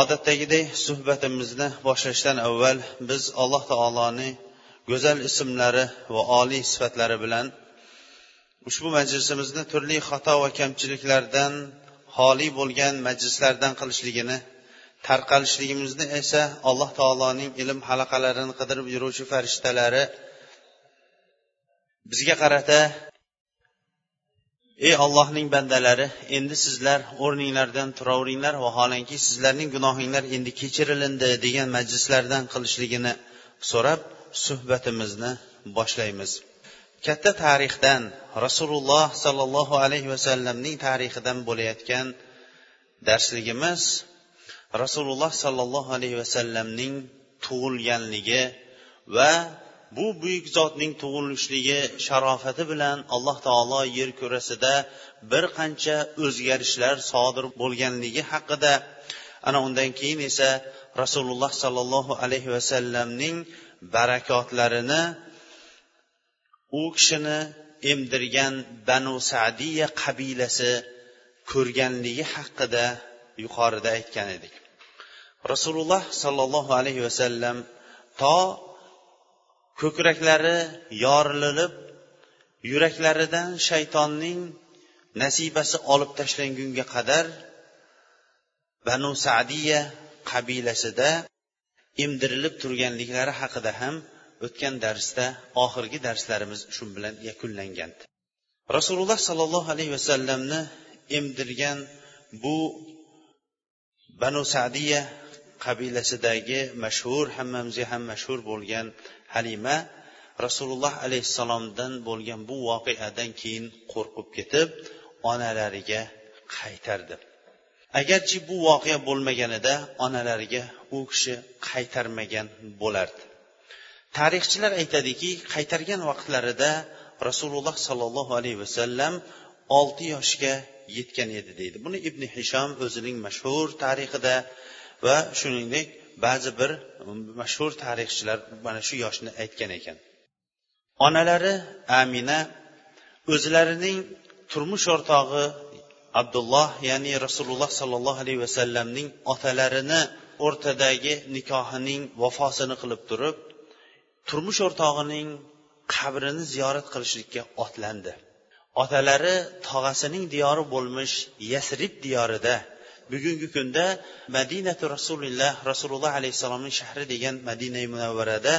Odatdagidek suhbatimizni boshlashdan avval biz alloh taoloni go'zal ismlari va oliy sifatlari bilan ushbu majlisimizni turli xato va kamchiliklardan xoli bo'lgan majlislardan qilishligini tarqalishligimizni esa alloh taoloning ilm halaqalarini qidirib yuruvchi farishtalari bizga qarata ey ollohning bandalari endi sizlar o'rninglardan turaveringlar vaholanki sizlarning gunohinglar endi kechirilindi degan majlislardan qilishligini so'rab suhbatimizni boshlaymiz. Katta tarixdan rasululloh sollallohu alayhi vasallamning tarixidan bo'layotgan darsligimiz rasululloh sollallohu alayhi vasallamning tug'ilganligi va bu buyuk zotning tug'ilishligi sharofati bilan alloh taolo yer kurasida bir qancha o'zgarishlar sodir bo'lganligi haqida ana undan keyin esa rasululloh sollallohu alayhi vasallamning barakotlarini u kishini emdirgan banu sadiya qabilasi ko'rganligi haqida yuqorida aytgan edik. Rasululloh sollallohu alayhi vasallam to ko'kraklari yorilib yuraklaridan shaytonning nasibasi olib tashlangunga qadar banu sadiya qabilasida emdirilib turganliklari haqida ham o'tgan darsda oxirgi darslarimiz shu bilan yakunlangandi rasululloh sollallohu alayhi vasallamni emdirgan bu banu sadiya qabilasidagi mashhur hammamizga ham mashhur bo'lgan halima rasululloh alayhissalomdan bo'lgan bu voqeadan keyin qo'rqib ketib onalariga qaytardi. Agarchi bu voqea bo'lmaganida onalariga u kishi qaytarmagan bo'lardi. Tarixchilar aytadiki qaytargan vaqtlarida rasululloh sollallohu alayhi vasallam olti yoshga yetgan edi deydi. Buni ibn hishom o'zining mashhur tarixida va shuningdek ba'zi bir mashhur tarixchilar mana shu yoshni aytgan ekan. Onalari amina o'zlarining turmush o'rtog'i abdulloh ya'ni rasululloh sollallohu alayhi vasallamning otalarini o'rtadagi nikohining vafosini qilib turib turmush o'rtog'ining qabrini ziyorat qilishlikka otlandi. Otalari tog'asining diyori bo'lmish yasrib diyorida bugungi kunda madinatu rasulilloh rasululloh alayhissalomning shahri degan madina munavvarada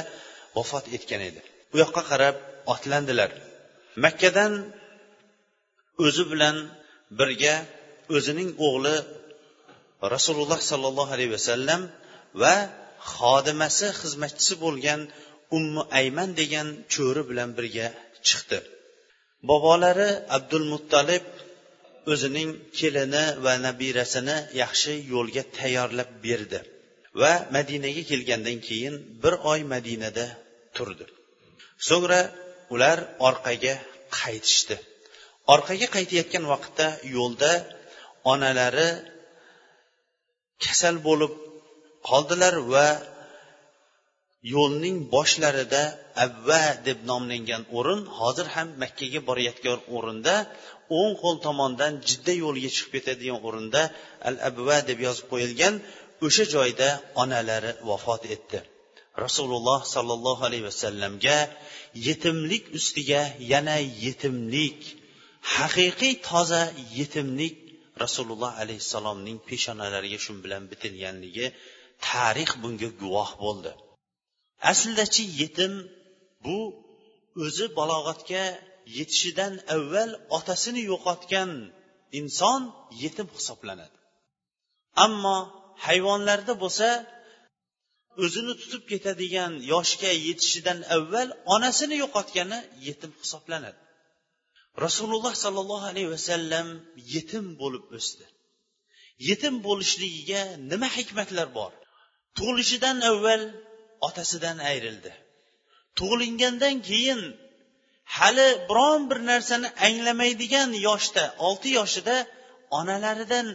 vafot etgan edi. U yoqqa qarab otlandilar. Makkadan o'zi bilan birga o'zining o'g'li rasululloh sollallohu alayhi vasallam va xodimasi xizmatchisi bo'lgan ummu ayman degan cho'ri bilan birga chiqdi. Bobolari abdul muttalib o'zining kelini va nabirasini yaxshi yo'lga tayyorlab berdi va madinaga kelgandan keyin bir oy madinada turdi. So'ngra ular orqaga qaytishdi. Orqaga qaytayotgan vaqtda yo'lda onalari kasal bo'lib qoldilar va yo'lning boshlarida avva deb nomlangan o'rin hozir ham makkaga borayotgan o'rinda o'ng qo'l tomondan jidda yo'liga chiqib ketadigan o'rinda al abva deb yozib qo'yilgan o'sha joyda onalari vafot etdi. Rasululloh sollallohu alayhi vasallamga yetimlik ustiga yana yetimlik haqiqiy toza yetimlik rasululloh alayhissalomning peshonalariga shu bilan bitilganligi tarix bunga guvoh bo'ldi. Aslidachi yetim bu o'zi balog'atga yetishidan avval otasini yo'qotgan inson yetim hisoblanadi. Ammo hayvonlarda bo'lsa o'zini tutib ketadigan yoshga yetishidan avval onasini yo'qotgani yetim hisoblanadi. Rasululloh sollallohu alayhi vasallam yetim bo'lib o'sdi. Yetim bo'lishligiga nima hikmatlar bor? Tug'ilishidan avval otasidan ayrildi. Tug'ilingandan keyin hali biron bir narsani anglamaydigan yoshda olti yoshida onalaridan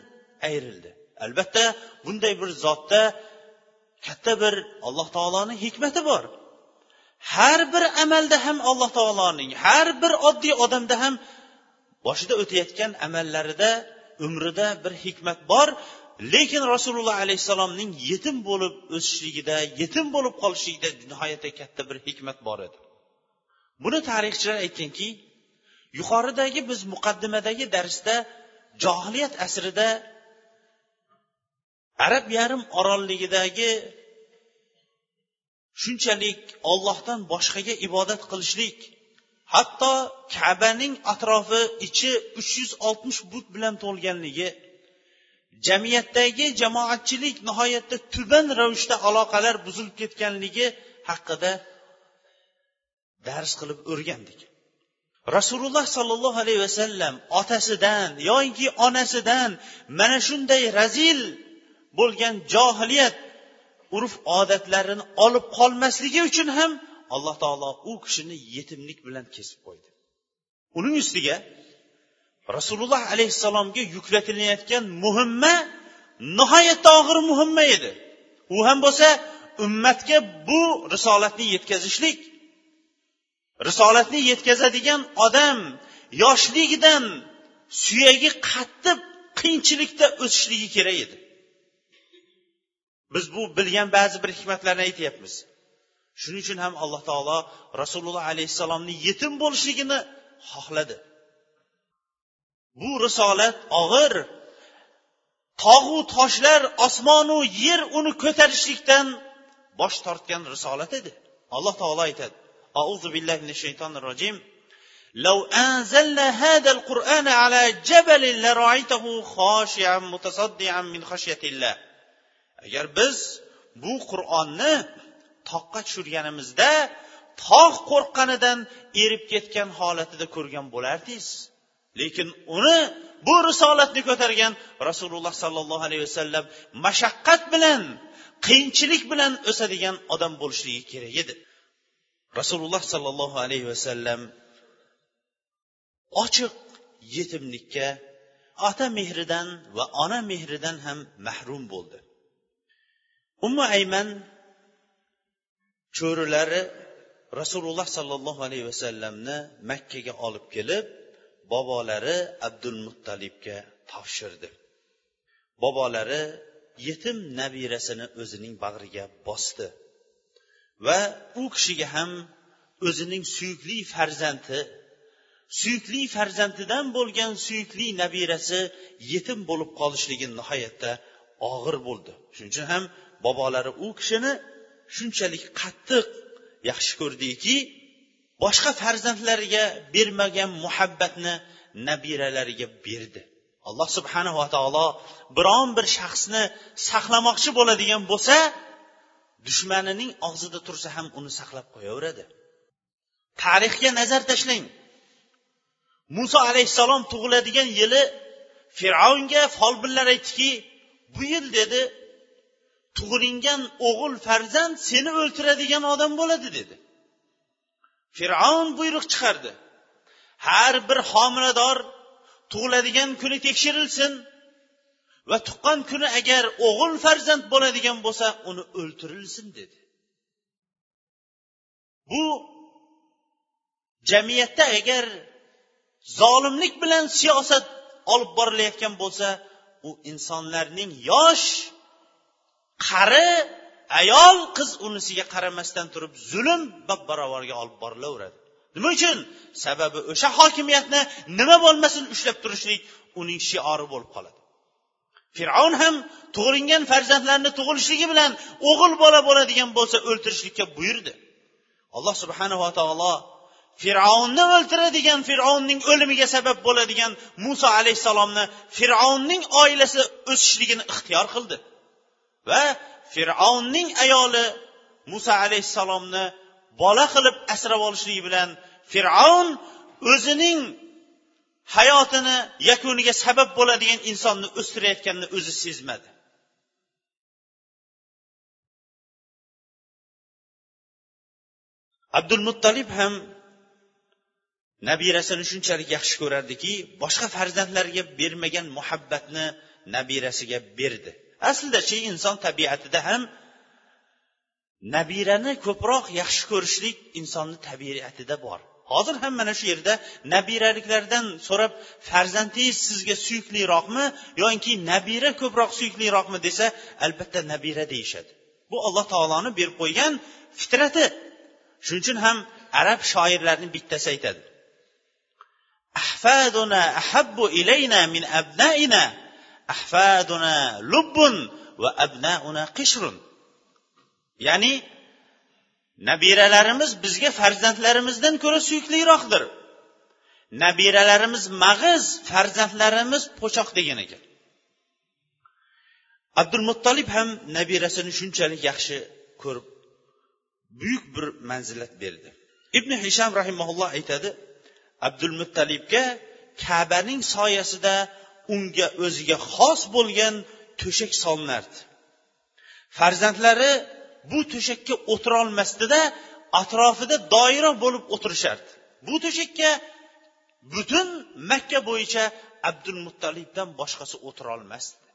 ayrildi. Albatta bunday bir zotda katta bir alloh taoloni hikmati bor. Har bir amalda ham alloh taoloning har bir oddiy odamda ham boshida o'tayotgan amallarida umrida bir hikmat bor. Lekin rasululloh alayhissalomning yetim bo'lib o'sishligida yetim bo'lib qolishligida nihoyatda katta bir hikmat bor edi. Buni tarixchilar aytganki yuqoridagi biz muqaddimadagi darsda johiliyat asrida arab yarim orolligidagi shunchalik ollohdan boshqaga ibodat qilishlik hatto kabaning atrofi ichi uch yuz oltmish but bilan to'lganligi jamiyatdagi jamoatchilik nihoyatda tuban ravishda aloqalar buzilib ketganligi haqida dars qilib o'rgandik. Rasululloh sollallohu alayhi vasallam otasidan yoinki onasidan mana shunday razil bo'lgan johiliyat urf odatlarini olib qolmasligi uchun ham alloh taolo u kishini yetimlik bilan kesib qo'ydi. Uning ustiga rasululloh alayhissalomga yuklatilayotgan muhimma nihoyatda og'ir muhimma edi. U ham bo'lsa ummatga bu risolatni yetkazishlik risolatni yetkazadigan odam yoshligidan suyagi qattiq qiyinchilikda o'sishligi kerak edi. Biz bu bilgan ba'zi bir hikmatlarni aytyapmiz. Shuning uchun ham alloh taolo rasululloh alayhissalomni yetim bo'lishligini xohladi. bu risolat og'ir tog'u toshlar osmonu yer uni ko'tarishlikdan bosh tortgan risolat edi alloh taolo aytadi auzu billahi minash shaytonir rojim لو أنزلنا هذا القرآن على جبل لرأيته خاشعا متصدعا من خشية الله agar biz bu qur'onni toqqa tushirganimizda tog' qo'rqqanidan erib ketgan holatida ko'rgan bo'lardingiz lekin uni bu risolatni ko'targan rasululloh sollallohu alayhi vasallam mashaqqat bilan qiyinchilik bilan o'sadigan odam bo'lishligi kerak edi. Rasululloh sollallohu alayhi vasallam ochiq yetimlikka ota mehridan va ona mehridan ham mahrum bo'ldi. Ummu ayman cho'rilari rasululloh sollallohu alayhi vasallamni makkaga olib kelib bobolari abdul muttalibga topshirdi. Bobolari yetim nabirasini o'zining bag'riga bosdi va u kishiga ham o'zining suyukli farzandi suyukli farzandidan bo'lgan suyukli nabirasi yetim bo'lib qolishligi nihoyatda og'ir bo'ldi. Shuning uchun ham bobolari u kishini shunchalik qattiq yaxshi ko'rdiki boshqa farzandlariga bermagan muhabbatni nabiralariga berdi. Alloh subhanava taolo biron bir shaxsni saqlamoqchi bo'ladigan bo'lsa dushmanining og'zida tursa ham uni saqlab qo'yaveradi. Tarixga nazar tashlang. Muso alayhissalom tug'iladigan yili fir'avnga folbinlar aytdiki bu yil dedi tug'ilingan o'g'il farzand seni o'ltiradigan odam bo'ladi dedi. Fir'avn buyruq chiqardi. Har bir homilador tug'iladigan kuni tekshirilsin va tuqqan kuni agar o'g'il farzand bo'ladigan bo'lsa uni o'ltirilsin dedi. Bu jamiyatda agar zolimlik bilan siyosat olib borilayotgan bo'lsa u insonlarning yosh qari ayol qiz unisiga qaramasdan turib zulm bab barobarga olib borilaveradi. Nima uchun? Sababi o'sha hokimiyatni nima bo'lmasin ushlab turishlik uning shiori bo'lib qoladi. Fir'avn ham tug'ilingan farzandlarni tug'ilishligi bilan o'g'il bola bo'ladigan bo'lsa o'ltirishlikka buyurdi. Alloh subhanava taolo fir'avnni o'ltiradigan fir'avnning o'limiga sabab bo'ladigan muso alayhissalomni fir'avnning oilasi o'sishligini ixtiyor qildi. Va fir'avnning ayoli muso alayhissalomni bola qilib asrab olishligi bilan fir'avn o'zining hayotini yakuniga sabab bo'ladigan insonni o'stirayotganini o'zi sezmadi. Abdul muttalib ham nabirasini shunchalik yaxshi ko'rardiki boshqa farzandlarga bermagan muhabbatni nabirasiga berdi. Aslidachi inson tabiatida ham nabirani ko'proq yaxshi ko'rishlik insonni tabiatida bor. Hozir ham mana shu yerda nabiraliklardan so'rab farzandingiz sizga suyukliroqmi yoki nabira ko'proq suyukliroqmi desa albatta nabira deyishadi. Bu alloh taoloni berib qo'ygan fitrati. Shuning uchun ham arab shoirlarini bittasi aytadi. Ahfaduna ahabbu ilayna min abnaina. Ahfaduna lubbun va abnauna qishrun. Ya'ni nabiralarimiz bizga farzandlarimizdan ko'ra suyukliroqdir. Nabiralarimiz mag'iz farzandlarimiz po'choq degan ekan. Abdul muttolib ham nabirasini shunchalik yaxshi ko'rib buyuk bir manzilat berdi. Ibn hisham rahimaulloh aytadi abdul muttalibga kabaning soyasida unga o'ziga xos bo'lgan to'shak solinardi. Farzandlari bu to'shakka o'tirolmasdida atrofida doira bo'lib o'tirishardi. Bu to'shakka butun makka bo'yicha abdul muttalibdan boshqasi o'tirolmasdi.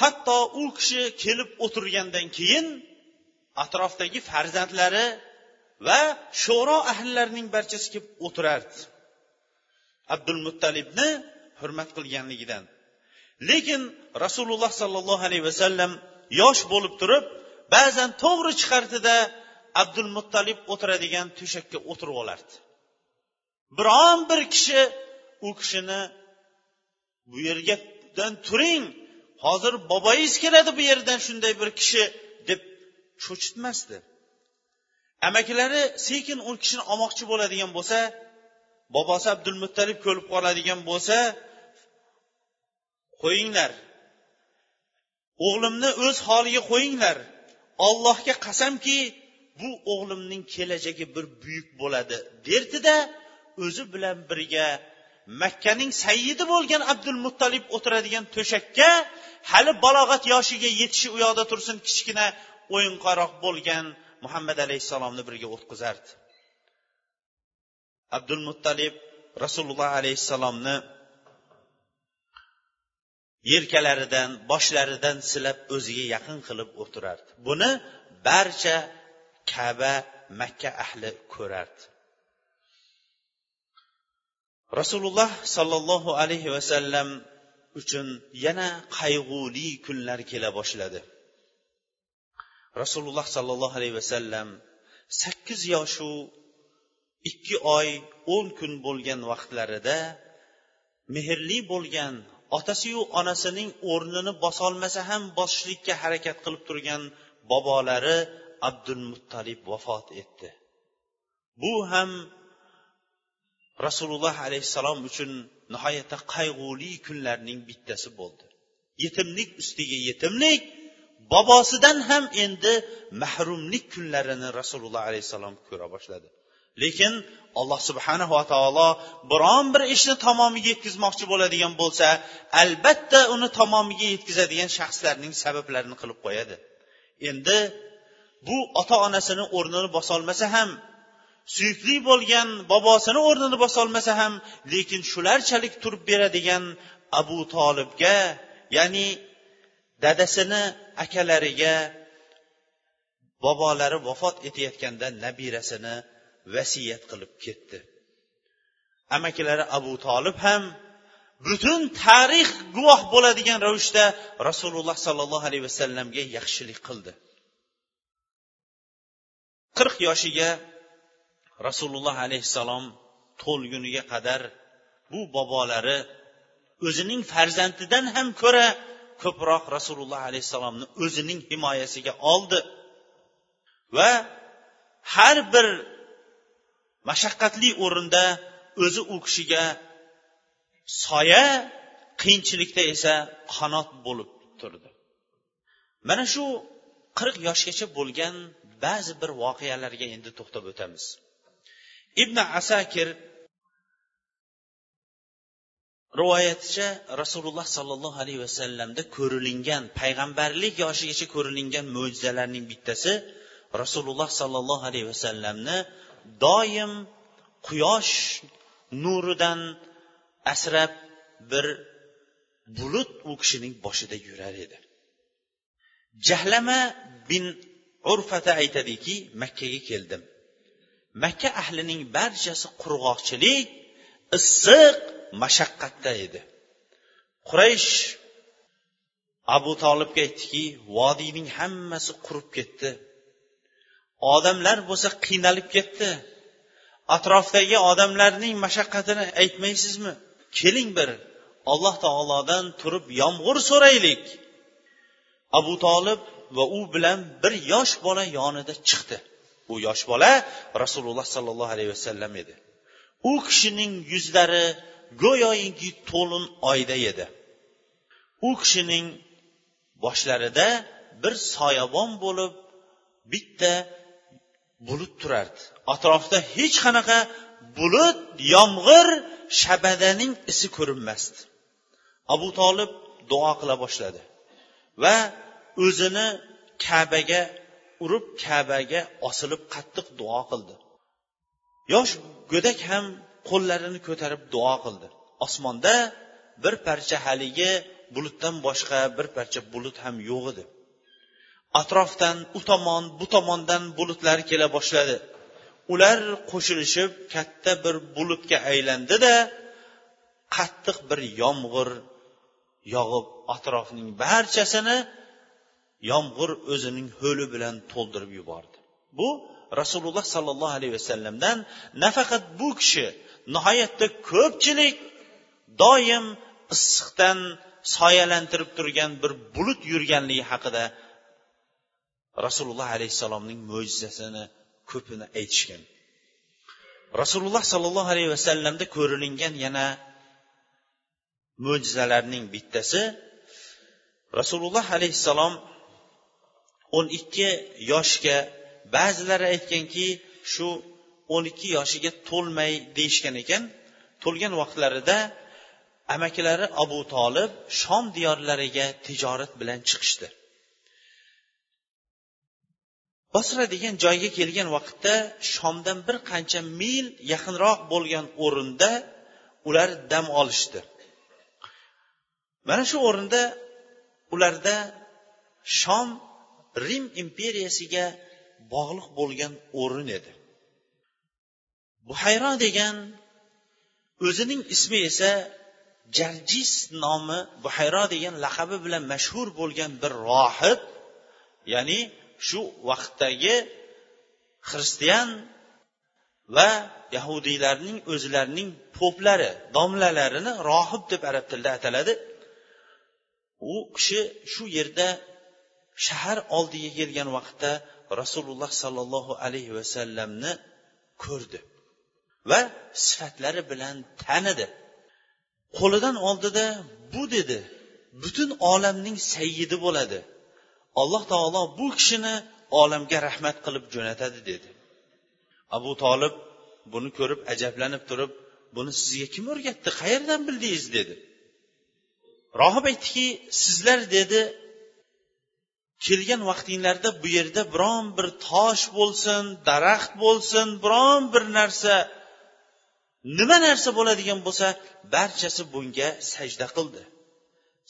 Hatto u kishi kelib o'tirgandan keyin atrofdagi farzandlari va sho'ro ahllarining barchasi kelib o'tirardi. Abdul muttalibni hurmat qilganligidan. Lekin rasululloh sollallohu alayhi vasallam yosh bo'lib turib ba'zan to'g'ri chiqardida abdul muttalib o'tiradigan to'shakka o'tirib olardi. Biron bir kishi u kishini bu yergadan turing hozir boboyingiz keladi bu yerdan shunday bir kishi deb cho'chitmasdi. Amakilari sekin u kishini olmoqchi bo'ladigan bo'lsa bobosi abdul muttalib ko'rib qoladigan bo'lsa qo'yinglar. O'g'limni o'z holiga qo'yinglar. Ollohga qasamki bu o'g'limning kelajagi bir buyuk bo'ladi derdida o'zi bilan birga makkaning sayyidi bo'lgan abdul muttalib o'tiradigan to'shakka hali balog'at yoshiga yetishi u yoqda tursin kichkina o'yinqaroq bo'lgan muhammad alayhissalomni birga o'tqizardi abdul muttalib rasululloh alayhissalomni yelkalaridan boshlaridan silab o'ziga yaqin qilib o'tirardi. Buni barcha kaba makka ahli ko'rardi. Rasululloh sollallohu alayhi vasallam uchun yana qayg'uli kunlar kela boshladi. Rasululloh sollallohu alayhi vasallam sakkiz yoshu ikki oy o'n kun bo'lgan vaqtlarida mehrli bo'lgan otasiyu onasining o'rnini bosolmasa ham bosishlikka harakat qilib turgan bobolari abdul muttalib vafot etdi. Bu ham rasululloh alayhissalom uchun nihoyatda qayg'uli kunlarning bittasi bo'ldi. Yetimlik ustiga yetimlik bobosidan ham endi mahrumlik kunlarini rasululloh alayhissalom ko'ra boshladi. Lekin alloh subhanava taolo biron bir ishni tamomiga yetkazmoqchi bo'ladigan bo'lsa albatta uni tamomiga yetkazadigan shaxslarning sabablarini qilib qo'yadi. Endi bu ota onasini o'rnini bosolmasa ham suyukli bo'lgan bobosini o'rnini bosolmasa ham lekin shularchalik turib beradigan abu tolibga ya'ni dadasini akalariga bobolari vafot etayotganda nabirasini vasiyat qilib ketdi. Amakilari abu tolib ham butun tarix guvoh bo'ladigan ravishda rasululloh sollallohu alayhi vasallamga yaxshilik qildi. Qirq yoshiga rasululloh alayhissalom to'lguniga qadar bu bobolari o'zining farzandidan ham ko'ra ko'proq rasululloh alayhissalomni o'zining himoyasiga oldi. Va har bir mashaqqatli o'rinda o'zi u kishiga soya qiyinchilikda esa qanot bo'lib turdi. Mana shu qirq yoshgacha bo'lgan ba'zi bir voqealarga endi to'xtab o'tamiz. Ibn asakir rivoyaticha rasululloh sollallohu alayhi vasallamda ko'rilingan payg'ambarlik yoshigacha ko'rilingan mo'jizalarning bittasi rasululloh sollallohu alayhi vasallamni doim quyosh nuridan asrab bir bulut u kishining boshida yurar edi. Jahlama bin urfata aytadiki makkaga keldim. Makka ahlining barchasi qurg'oqchilik issiq mashaqqatda edi. Quraysh abu tolibga aytdiki vodiyning hammasi qurib ketdi. Odamlar bo'lsa qiynalib ketdi. Atrofdagi odamlarning mashaqqatini aytmaysizmi? Keling bir alloh taolodan turib yomg'ir so'raylik. Abu tolib va u bilan bir yosh bola yonida chiqdi. U yosh bola rasululloh sollallohu alayhi vasallam edi. U kishining yuzlari go'yoki to'lin oyda edi. U kishining boshlarida bir soyabon bo'lib bitta bulut turardi. Atrofda hech qanaqa bulut yomg'ir shabadaning isi ko'rinmasdi. Abu tolib duo qila boshladi va o'zini kabaga urib kabaga osilib qattiq duo qildi. Yosh go'dak ham qo'llarini ko'tarib duo qildi. Osmonda bir parcha haligi bulutdan boshqa bir parcha bulut ham yo'q edi. Atrofdan u tomon bu tomondan bulutlar kela boshladi. Ular qo'shilishib katta bir bulutga aylandida qattiq bir yomg'ir yog'ib atrofning barchasini yomg'ir o'zining ho'li bilan to'ldirib yubordi. Bu rasululloh sollallohu alayhi vasallamdan nafaqat bu kishi nihoyatda ko'pchilik doim issiqdan soyalantirib turgan bir bulut yurganligi haqida rasululloh alayhissalomning mo'jizasini ko'pini aytishgan. Rasululloh sollallohu alayhi vasallamda ko'rilingan yana mo'jizalarning bittasi rasululloh alayhissalom o'n ikki yoshga ba'zilari aytganki shu o'n ikki yoshiga to'lmay deyishgan ekan. To'lgan vaqtlarida amakilari abu tolib shom diyorlariga tijorat bilan chiqishdi. Bosra degan joyga kelgan vaqtda shomdan bir qancha mil yaqinroq bo'lgan o'rinda ular dam olishdi. Mana shu o'rinda ularda shom rim imperiyasiga bog'liq bo'lgan o'rin edi. Buhayro degan o'zining ismi esa jarjis nomi buhayro degan laqabi bilan mashhur bo'lgan bir rohib ya'ni shu vaqtdagi xristian va yahudiylarning o'zlarining poplari domlalarini rohib deb arab tilida ataladi. U kishi shu yerda shahar oldiga kelgan vaqtda rasululloh sollallohu alayhi vasallamni ko'rdi va sifatlari bilan tanidi. Qo'lidan oldida bu dedi butun olamning sayyidi bo'ladi. Alloh taolo bu kishini olamga rahmat qilib jo'natadi dedi. Abu tolib buni ko'rib ajablanib turib buni sizga kim o'rgatdi? Qayerdan bildingiz? dedi. Rohib aytdiki sizlar dedi kelgan vaqtinglarda bu yerda biron bir tosh bo'lsin daraxt bo'lsin biron bir narsa nima narsa bo'ladigan bo'lsa barchasi bunga sajda qildi.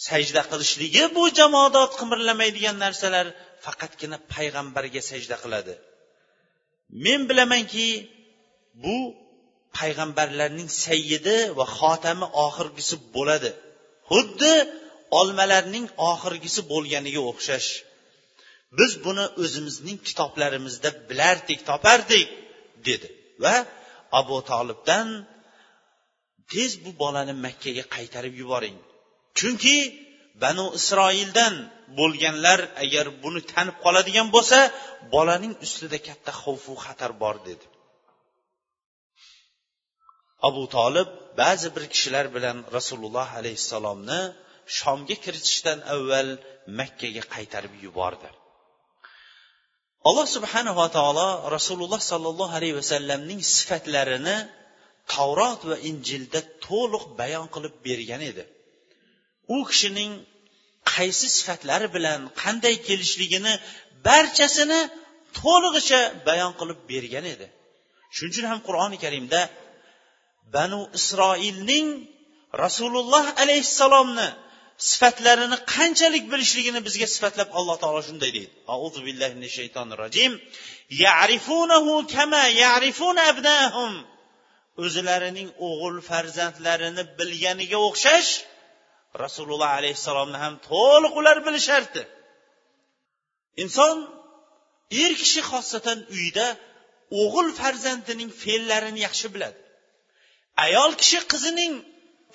Sajda qilishligi bu jamoadot qimirlamaydigan narsalar faqatgina payg'ambarga sajda qiladi. Men bilamanki bu payg'ambarlarning sayyidi va xotami oxirgisi bo'ladi. Xuddi olmalarning oxirgisi bo'lganiga o'xshash. Biz buni o'zimizning kitoblarimizda bilardik topardik dedi. Va abu tolibdan tez bu bolani makkaga qaytarib yuboring. Chunki banu isroildan bo'lganlar agar buni tanib qoladigan bo'lsa bolaning ustida katta xavfu xatar bor dedi. Abu tolib ba'zi bir kishilar bilan rasululloh alayhissalomni shomga kiritishdan avval makkaga qaytarib yubordi. Alloh subhanava taolo rasululloh sollallohu alayhi vasallamning sifatlarini tavrot va injilda to'liq bayon qilib bergan edi. U kishining qaysi sifatlari bilan qanday kelishligini barchasini to'lig'icha bayon qilib bergan edi. Shuning uchun ham qur'oni karimda banu isroilning rasululloh alayhissalomni sifatlarini qanchalik bilishligini bizga sifatlab alloh taolo shunday deydi. Auzu billahi minash shaytonir rojim ya'rifunahu kama ya'rifuna abnahum. O'zlarining o'g'il farzandlarini bilganiga o'xshash rasululloh alayhissalomni ham to'liq ular bilishardi. Inson er kishi xosatan uyda o'g'il farzandining fe'llarini yaxshi biladi. Ayol kishi qizining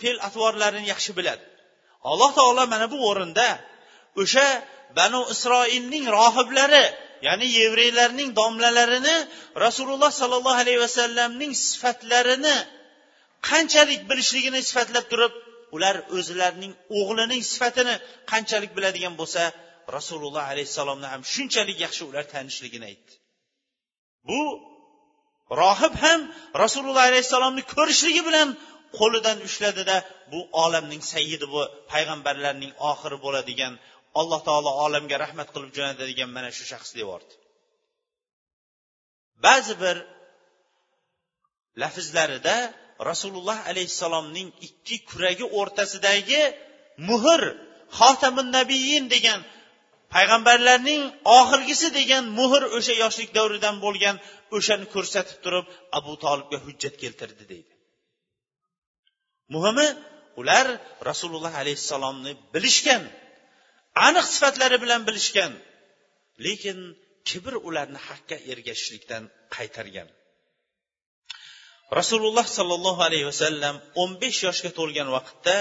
fe'l atvorlarini yaxshi biladi. Alloh taolo mana bu o'rinda o'sha banu isroilning rohiblari ya'ni yevreylarning domlalarini rasululloh sollallohu alayhi vasallamning sifatlarini qanchalik bilishligini sifatlab turib ular o'zlarining o'g'lining sifatini qanchalik biladigan bo'lsa rasululloh alayhissalomni ham shunchalik yaxshi ular tanishligini aytdi. Bu rohib ham rasululloh alayhissalomni ko'rishligi bilan qo'lidan ushladida bu olamning sayyidi bu payg'ambarlarning oxiri bo'ladigan alloh taolo olamga rahmat qilib jo'natadigan mana shu shaxs deyordi ba'zi bir lafzlarida rasululloh alayhissalomning ikki kuragi o'rtasidagi muhr xotamin nabiyin degan payg'ambarlarning oxirgisi degan muhr o'sha yoshlik davridan bo'lgan o'shani ko'rsatib turib abu tolibga hujjat keltirdi deydi. Muhimi ular rasululloh alayhissalomni bilishgan aniq sifatlari bilan bilishgan lekin kibr ularni haqqa ergashishlikdan qaytargan. Rasululloh sollallohu alayhi vasallam o'n besh yoshga to'lgan vaqtda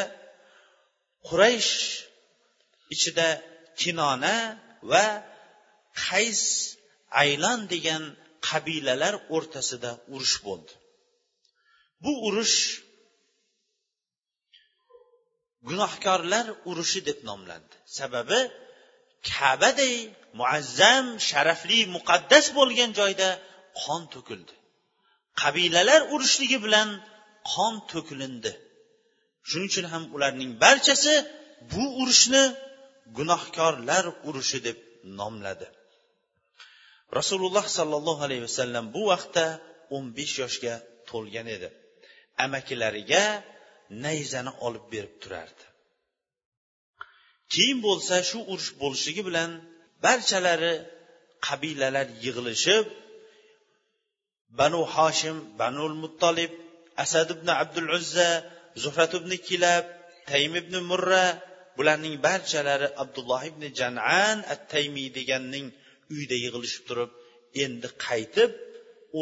quraysh ichida kinona va qays aylan degan qabilalar o'rtasida urush bo'ldi. Bu urush gunohkorlar urushi deb nomlandi. Sababi kabaday muazzam sharafli muqaddas bo'lgan joyda qon to'kildi. Qabilalar urushligi bilan qon to'kilindi. Shuning uchun ham ularning barchasi bu urushni gunohkorlar urushi deb nomladi. Rasululloh sollallohu alayhi vasallam bu vaqtda o'n besh yoshga to'lgan edi. Amakilariga nayzani olib berib turardi. Keyin bo'lsa shu urush bo'lishligi bilan barchalari qabilalar yig'ilishib banu hoshim banul muttolib asad ibn abdul uzza zuhrat ibn kilab taym ibn murra bularning barchalari abdulloh ibn janan at taymiy deganning uyida yig'ilishib turib endi qaytib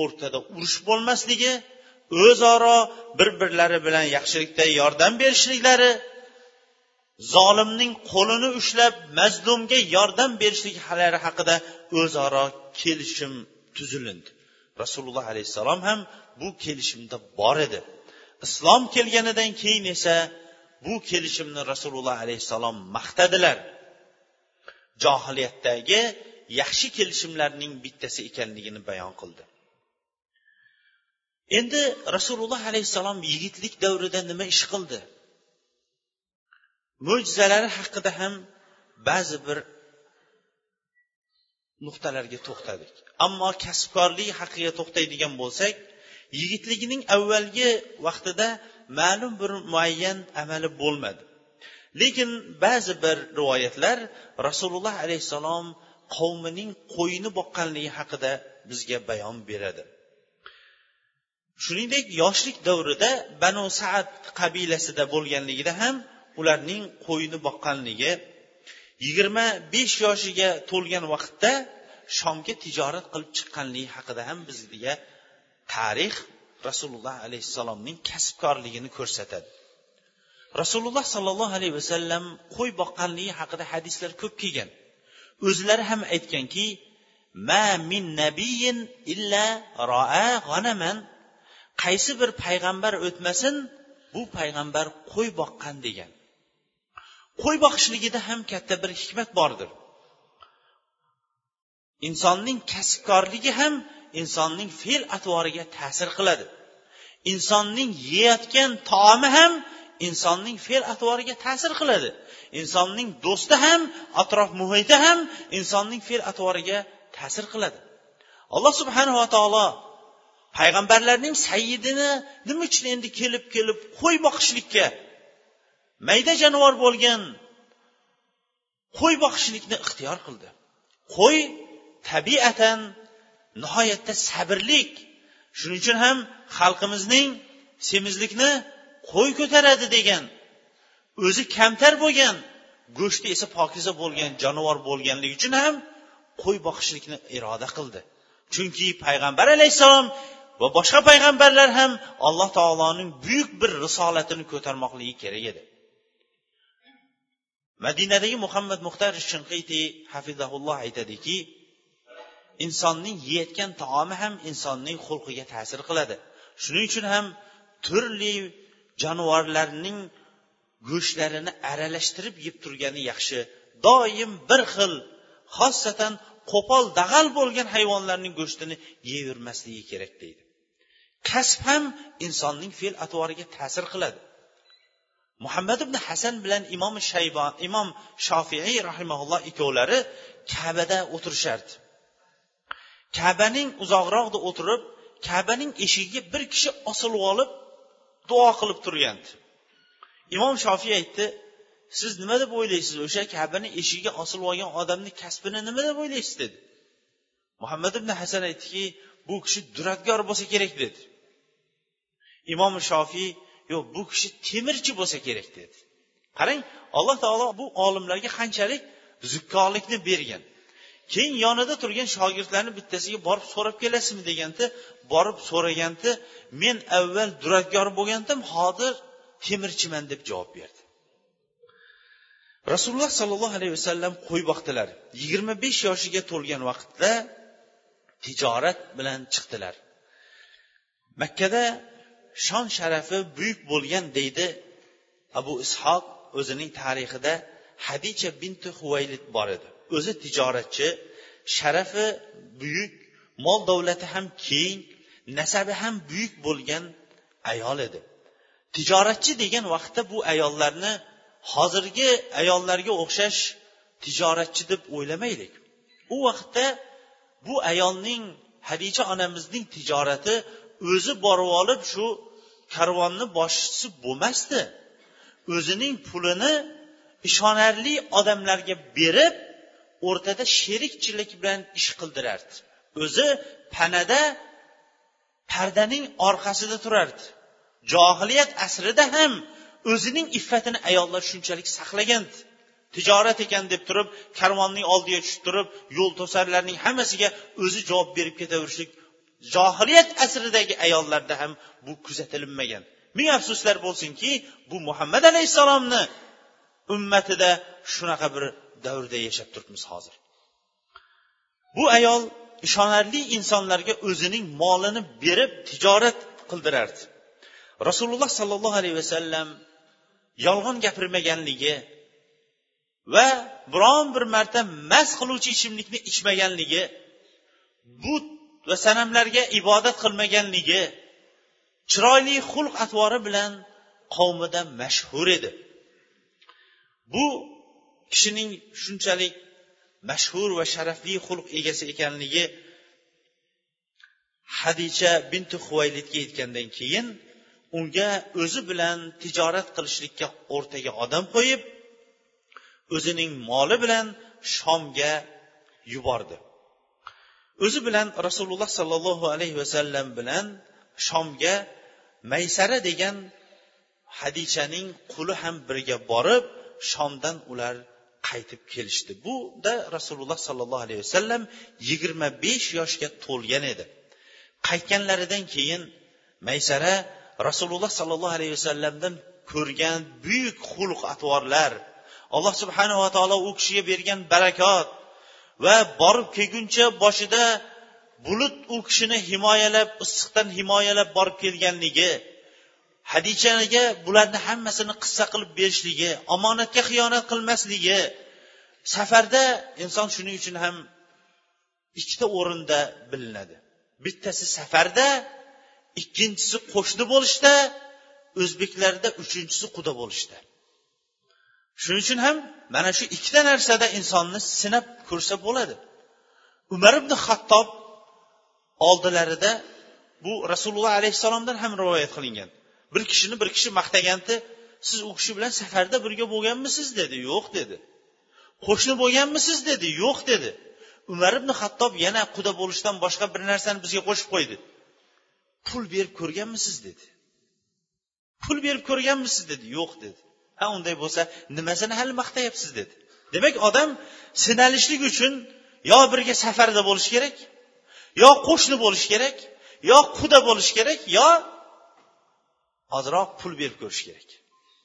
o'rtada urush bo'lmasligi o'zaro bir birlari bilan yaxshilikda yordam berishliklari zolimning qo'lini ushlab mazlumga yordam berishliklari haqida o'zaro kelishim tuzilindi. Rasululloh alayhissalom ham bu kelishimda bor edi. Islom kelganidan keyin esa bu kelishimni rasululloh alayhissalom maqtadilar. Johiliyatdagi yaxshi kelishimlarning bittasi ekanligini bayon qildi. Endi rasululloh alayhissalom yigitlik davrida nima ish qildi? Mo'jizalari haqida ham ba'zi bir nuqtalarga to'xtadik. Ammo kasbkorlik haqiga to'xtaydigan bo'lsak yigitligining avvalgi vaqtida ma'lum bir muayyan amali bo'lmadi. Lekin ba'zi bir rivoyatlar rasululloh alayhissalom qavmining qo'yini boqqanligi haqida bizga bayon beradi. Shuningdek yoshlik davrida banu saad qabilasida bo'lganligida ham ularning qo'yini boqqanligi yigirma besh yoshiga to'lgan vaqtda shomga tijorat qilib chiqqanligi haqida ham bizga tarix rasululloh alayhissalomning kasbkorligini ko'rsatadi. Rasululloh sollallohu alayhi vasallam qo'y boqqanligi haqida hadislar ko'p kelgan. O'zlari ham aytganki ma min nabiyin illa roa g'anaman. Qaysi bir payg'ambar o'tmasin bu payg'ambar qo'y boqqan degan. Qo'y boqishligida ham katta bir hikmat bordir. Insonning kasbkorligi ham insonning fe'l atvoriga ta'sir qiladi. Insonning yeyotgan taomi ham insonning fe'l atvoriga ta'sir qiladi. Insonning do'sti ham atrof muhiti ham insonning fe'l atvoriga ta'sir qiladi. Alloh subhanava taolo payg'ambarlarning sayyidini nima uchun endi kelib kelib qo'y boqishlikka mayda jonivor bo'lgan qo'y boqishlikni ixtiyor qildi. Qo'y tabiatan nihoyatda sabrlik. Shuning uchun ham xalqimizning semizlikni qo'y ko'taradi degan o'zi kamtar bo'lgan go'shti esa pokiza bo'lgan jonivor bo'lganligi uchun ham qo'y boqishlikni iroda qildi. Chunki payg'ambar alayhissalom va boshqa payg'ambarlar ham alloh taoloning buyuk bir risolatini ko'tarmoqligi kerak edi. Madinadagi muhammad muxtar shinqiti hafizahulloh aytadiki insonning yeyotgan taomi ham insonning xulqiga ta'sir qiladi. Shuning uchun ham turli jonivorlarning go'shtlarini aralashtirib yeb turgani yaxshi. Doim bir xil xosatan qo'pol dag'al bo'lgan hayvonlarning go'shtini yeyvermasligi kerak deydi. Kasb ham insonning fe'l atvoriga ta'sir qiladi. Muhammad ibn hasan bilan imom shaybo imom shofiiy rahimaulloh ikkovlari kabada o'tirishardi. Kabaning uzoqroqda o'tirib kabaning eshigiga bir kishi osilib olib duo qilib turgandi. Imom shofiy aytdi siz nima deb o'ylaysiz? O'sha kabani eshigiga osilib olgan odamni kasbini nima deb o'ylaysiz? dedi. Muhammad ibn hasan aytdiki bu kishi duradgor bo'lsa kerak dedi. Imom shofiy yo'q bu kishi temirchi bo'lsa kerak dedi. Qarang alloh taolo bu olimlarga qanchalik zukkolikni bergan. Keyin yonida turgan shogirdlarni bittasiga borib so'rab kelasizmi deganda borib so'raganda men avval duradgor bo'lgandim hozir temirchiman deb javob berdi. Rasululloh sollallohu alayhi vasallam qo'y boqdilar. Yigirma besh yoshiga to'lgan vaqtda tijorat bilan chiqdilar. Makkada shon sharafi buyuk bo'lgan deydi abu ishoq o'zining tarixida hadicha binti huvaylid bor edi. O'zi tijoratchi sharafi buyuk mol davlati ham keng nasabi ham buyuk bo'lgan ayol edi. Tijoratchi degan vaqtda bu ayollarni hozirgi ayollarga o'xshash tijoratchi deb o'ylamaylik. U vaqtda bu ayolning hadicha onamizning tijorati o'zi borib olib shu karvonni boshchisi bo'lmasdi. O'zining pulini ishonarli odamlarga berib o'rtada sherikchilik bilan ish qildirardi. O'zi panada pardaning orqasida turardi. Johiliyat asrida ham o'zining iffatini ayollar shunchalik saqlagan tijorat ekan deb turib karvonning oldiga tushib turib yo'l to'sarlarning hammasiga o'zi javob berib ketaverishlik johiliyat asridagi ayollarda ham bu kuzatilinmagan. Ming afsuslar bo'lsinki bu muhammad alayhissalomni ummatida shunaqa bir davrda yashab turibmiz hozir. Bu ayol ishonarli insonlarga o'zining molini berib tijorat qildirardi. Rasululloh sollallohu alayhi vasallam yolg'on gapirmaganligi va biron bir marta mast qiluvchi ichimlikni ichmaganligi but va sanamlarga ibodat qilmaganligi chiroyli xulq atvori bilan qavmida mashhur edi. Bu kishining shunchalik mashhur va sharafli xulq egasi ekanligi hadicha binti huvaylidga yetgandan keyin unga o'zi bilan tijorat qilishlikka o'rtaga odam qo'yib o'zining moli bilan shomga yubordi. O'zi bilan rasululloh sollallohu alayhi vasallam bilan shomga maysara degan hadichaning quli ham birga borib shomdan ular qaytib kelishdi. Buda rasululloh sollallohu alayhi vasallam yigirma besh yoshga to'lgan edi. Qaytganlaridan keyin maysara rasululloh sollallohu alayhi vasallamdan ko'rgan buyuk xulq atvorlar alloh subhanava taolo u kishiga bergan barakot va borib kelguncha boshida bulut u kishini himoyalab issiqdan himoyalab borib kelganligi hadichaga bularni hammasini qissa qilib berishligi omonatga xiyonat qilmasligi safarda inson shuning uchun ham ikkita o'rinda bilinadi. Bittasi safarda ikkinchisi qo'shni bo'lishda o'zbeklarda uchinchisi quda bo'lishda. Shuning uchun ham mana shu ikkita narsada insonni sinab ko'rsa bo'ladi. Umar ibn xattob oldilarida bu rasululloh alayhissalomdan ham rivoyat qilingan. Bir kishini bir kishi maqtaganda siz u kishi bilan safarda birga bo'lganmisiz dedi. Yo'q dedi. Qo'shni bo'lganmisiz dedi. Yo'q dedi. Umar ibn hattob yana quda bo'lishdan boshqa bir narsani bizga qo'shib qo'ydi. Pul berib ko'rganmisiz dedi. Pul berib ko'rganmisiz dedi. Yo'q dedi. Ha unday bo'lsa nimasini hali maqtayapsiz dedi. Demak odam sinalishlik uchun yo birga safarda bo'lishi kerak yo qo'shni bo'lishi kerak yo quda bo'lishi kerak yo ozroq pul berib ko'rish kerak.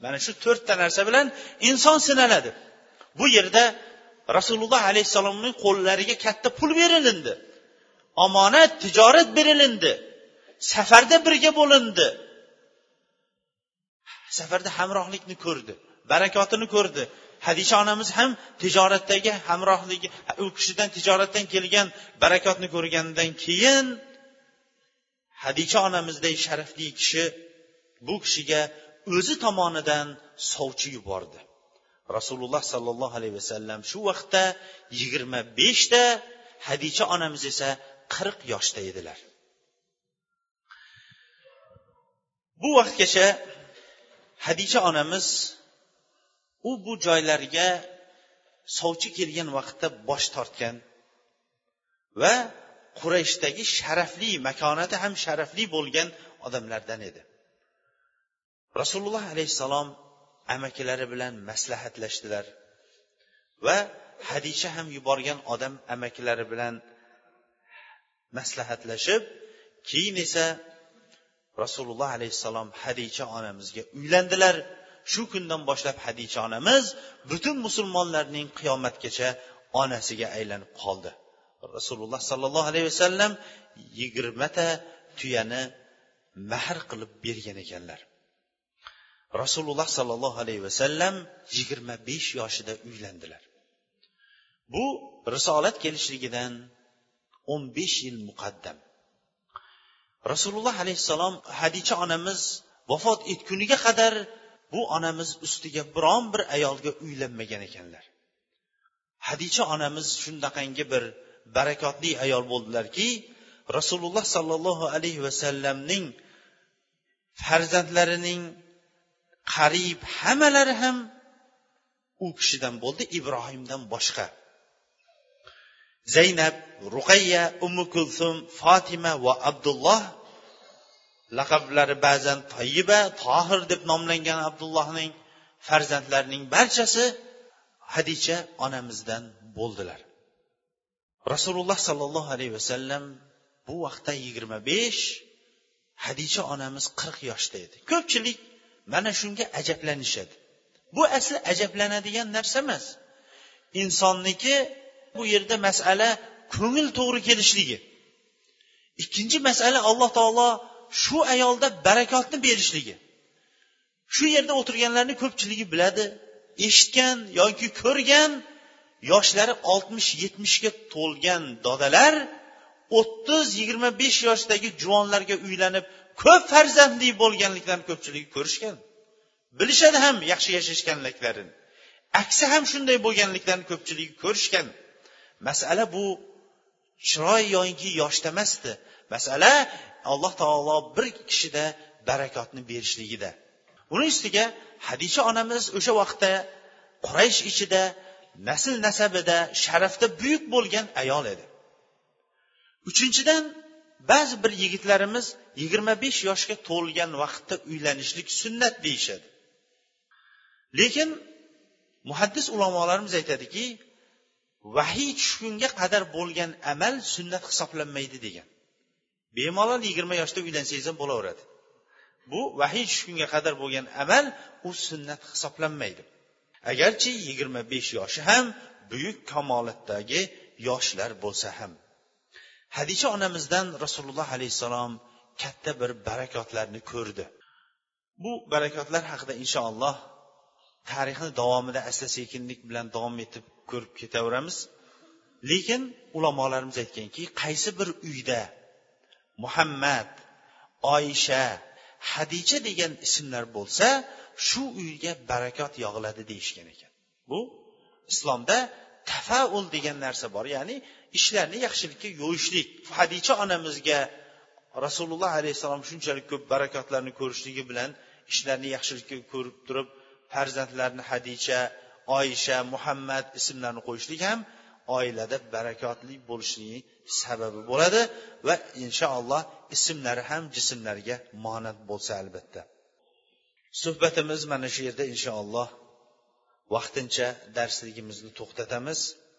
Mana shu to'rtta narsa bilan inson sinaladi. Bu yerda rasululloh alayhissalomning qo'llariga katta pul berilindi. Omonat tijorat berilindi. Safarda birga bo'lindi. Safarda hamrohlikni ko'rdi barakotini ko'rdi. Hadisha onamiz ham tijoratdagi hamrohligi u kishidan tijoratdan kelgan barakotni ko'rgandan keyin hadisha onamizday sharafli kishi bu kishiga o'zi tomonidan sovchi yubordi. Rasululloh sollallohu alayhi vasallam shu vaqtda yigirma beshta hadicha onamiz esa qirq yoshda edilar. Bu vaqtgacha hadicha onamiz u bu joylarga sovchi kelgan vaqtda bosh tortgan va qurayshdagi sharafli makonati ham sharafli bo'lgan odamlardan edi. Rasululloh alayhissalom amakilari bilan maslahatlashdilar. Va hadisha ham yuborgan odam amakilari bilan maslahatlashib keyin esa rasululloh alayhissalom hadicha onamizga uylandilar. Shu kundan boshlab hadicha onamiz butun musulmonlarning qiyomatgacha onasiga aylanib qoldi. Rasululloh sollallohu alayhi vasallam yigirmata tuyani mahr qilib bergan ekanlar. Rasululloh sollallohu alayhi vasallam yigirma besh yoshida uylandilar. Bu risolat kelishligidan o'n besh yil muqaddam. Rasululloh alayhissalom hadicha onamiz vafot etguniga qadar bu onamiz ustiga biron bir ayolga uylanmagan ekanlar. Hadicha onamiz shundaqangi bir barakotli ayol bo'ldilarki rasululloh sollallohu alayhi vasallamning farzandlarining qariyb hammalari ham u kishidan bo'ldi ibrohimdan boshqa. Zaynab ruqayya ummu kulsum fotima va abdulloh laqablari ba'zan toyiba tohir deb nomlangan abdullohning farzandlarining barchasi hadicha onamizdan bo'ldilar. Rasululloh sollallohu alayhi vasallam bu vaqtda yigirma besh hadicha onamiz qirq yoshda edi. Ko'pchilik mana shunga ajablanishadi. Bu asli ajablanadigan narsa emas. Insonniki bu yerda masala ko'ngil to'g'ri kelishligi. Ikkinchi masala alloh taolo shu ayolda barakotni berishligi. Shu yerda o'tirganlarni ko'pchiligi biladi eshitgan yoki ko'rgan yoshlari oltmish yetmishga to'lgan dodalar o'ttiz yigirma besh yoshdagi juvonlarga uylanib ko'p farzandli bo'lganliklarini ko'pchiligi ko'rishgan. Bilishadi ham yaxshi yashashganliklarini. Aksi ham shunday bo'lganliklarini ko'pchiligi ko'rishgan. Masala bu chiroy yoinki yoshda emasdi. Masala alloh taolo bir kishida barakotni berishligida. Uni ustiga hadisha onamiz o'sha vaqtda quraysh ichida nasl nasabida sharafda buyuk bo'lgan ayol edi. Uchinchidan ba'zi bir yigitlarimiz yigirma besh yoshga to'lgan vaqtda uylanishlik sunnat deyishadi. Lekin muhaddis ulamolarimiz aytadiki vahiy tushgunga qadar bo'lgan amal sunnat hisoblanmaydi degan. Bemalol yigirma yoshda uylansangiz ham bo'laveradi. Bu vahiy tushgunga qadar bo'lgan amal u sunnat hisoblanmaydi. Agarchi yigirma besh yoshi ham buyuk kamolatdagi yoshlar bo'lsa ham. Hadisha onamizdan rasululloh alayhissalom katta bir barakotlarni ko'rdi. Bu barakotlar haqida inshaalloh tarixni davomida asta sekinlik bilan davom etib ko'rib ketaveramiz. Lekin ulamolarimiz aytganki qaysi bir uyda muhammad oyisha hadicha degan ismlar bo'lsa shu uyga barakot yog'iladi deyishgan ekan. Bu islomda tafaul degan narsa bor ya'ni ishlarni yaxshilikka yo'yishlik. Hadicha onamizga rasululloh alayhissalom shunchalik ko'p barakotlarni ko'rishligi bilan ishlarni yaxshilikka ko'rib turib farzandlarni hadicha oyisha muhammad ismlarini qo'yishlik ham oilada barakotli bo'lishligi sababi bo'ladi va inshaalloh ismlari ham jismlarga monat bo'lsa albatta. Suhbatimiz mana shu yerda inshaalloh vaqtincha darsligimizni to'xtatamiz.